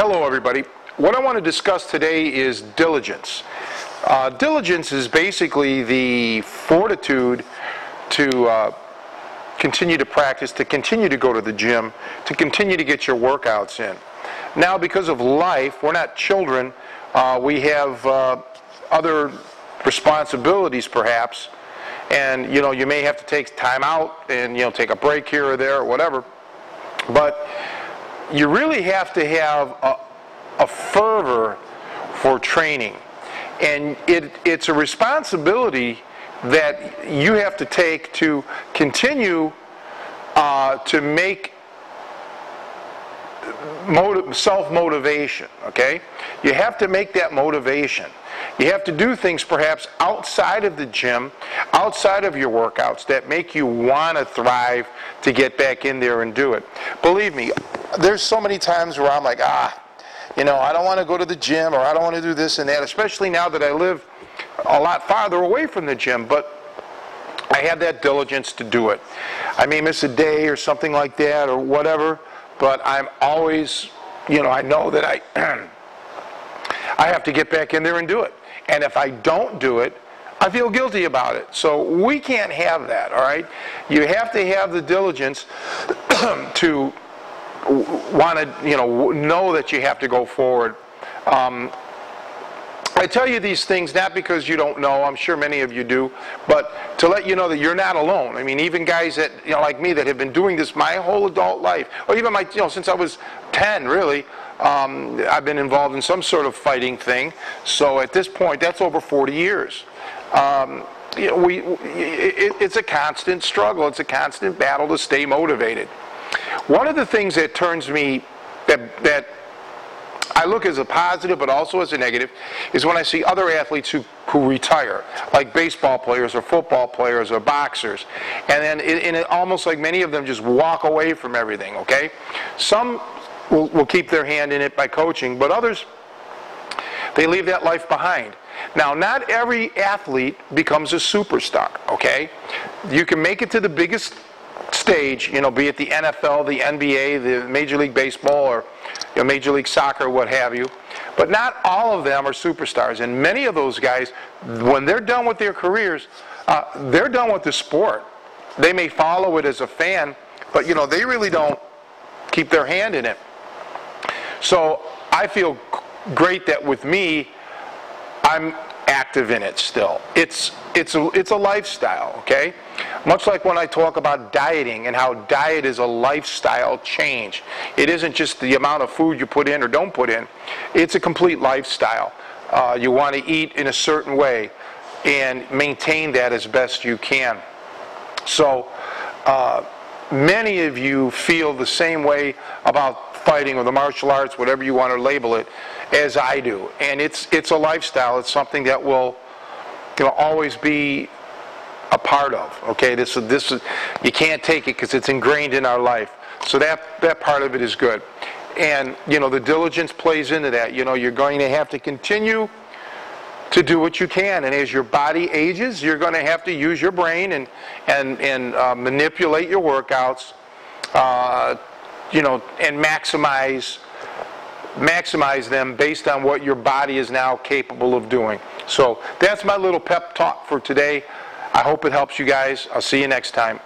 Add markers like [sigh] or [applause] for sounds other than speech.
Hello, everybody. What I want to discuss today is diligence. Uh, diligence is basically the fortitude to uh, continue to practice, to continue to go to the gym, to continue to get your workouts in. Now, because of life, we're not children. Uh, we have uh, other responsibilities, perhaps, and you know you may have to take time out and you know take a break here or there or whatever. But you really have to have a, a fervor for training. And it, it's a responsibility that you have to take to continue uh, to make motiv- self-motivation, okay? You have to make that motivation. You have to do things perhaps outside of the gym, outside of your workouts that make you want to thrive to get back in there and do it. Believe me, there's so many times where I'm like, ah, you know, I don't want to go to the gym or I don't want to do this and that, especially now that I live a lot farther away from the gym, but I have that diligence to do it. I may miss a day or something like that or whatever, but I'm always, you know, I know that I [clears throat] I have to get back in there and do it. And if I don't do it, I feel guilty about it. So we can't have that, all right? You have to have the diligence [clears throat] to want to, you know, know that you have to go forward. Um, I tell you these things not because you don't know, I'm sure many of you do, but to let you know that you're not alone. I mean, even guys that, you know, like me that have been doing this my whole adult life, or even my, you know, since I was 10, really, um, I've been involved in some sort of fighting thing. So at this point, that's over 40 years. Um, you know, we, it, it's a constant struggle. It's a constant battle to stay motivated. One of the things that turns me, that, that I look as a positive but also as a negative is when I see other athletes who, who retire, like baseball players or football players or boxers. And then it, and it almost like many of them just walk away from everything, okay? Some will, will keep their hand in it by coaching, but others, they leave that life behind. Now, not every athlete becomes a superstar, okay? You can make it to the biggest stage, you know, be it the NFL, the NBA, the Major League Baseball, or you know, Major League Soccer, what have you. But not all of them are superstars. And many of those guys, when they're done with their careers, uh, they're done with the sport. They may follow it as a fan, but you know, they really don't keep their hand in it. So I feel great that with me, I'm active in it still. It's, it's, a, it's a lifestyle, okay? Much like when I talk about dieting and how diet is a lifestyle change. It isn't just the amount of food you put in or don't put in. It's a complete lifestyle. Uh, you want to eat in a certain way and maintain that as best you can. So, uh, many of you feel the same way about fighting or the martial arts, whatever you want to label it, as I do. And it's it's a lifestyle. It's something that will you know always be a part of. Okay, this this is you can't take it because it's ingrained in our life. So that that part of it is good. And you know the diligence plays into that. You know you're going to have to continue to do what you can. And as your body ages, you're going to have to use your brain and and and uh, manipulate your workouts uh, you know, and maximize maximize them based on what your body is now capable of doing. So that's my little pep talk for today. I hope it helps you guys. I'll see you next time.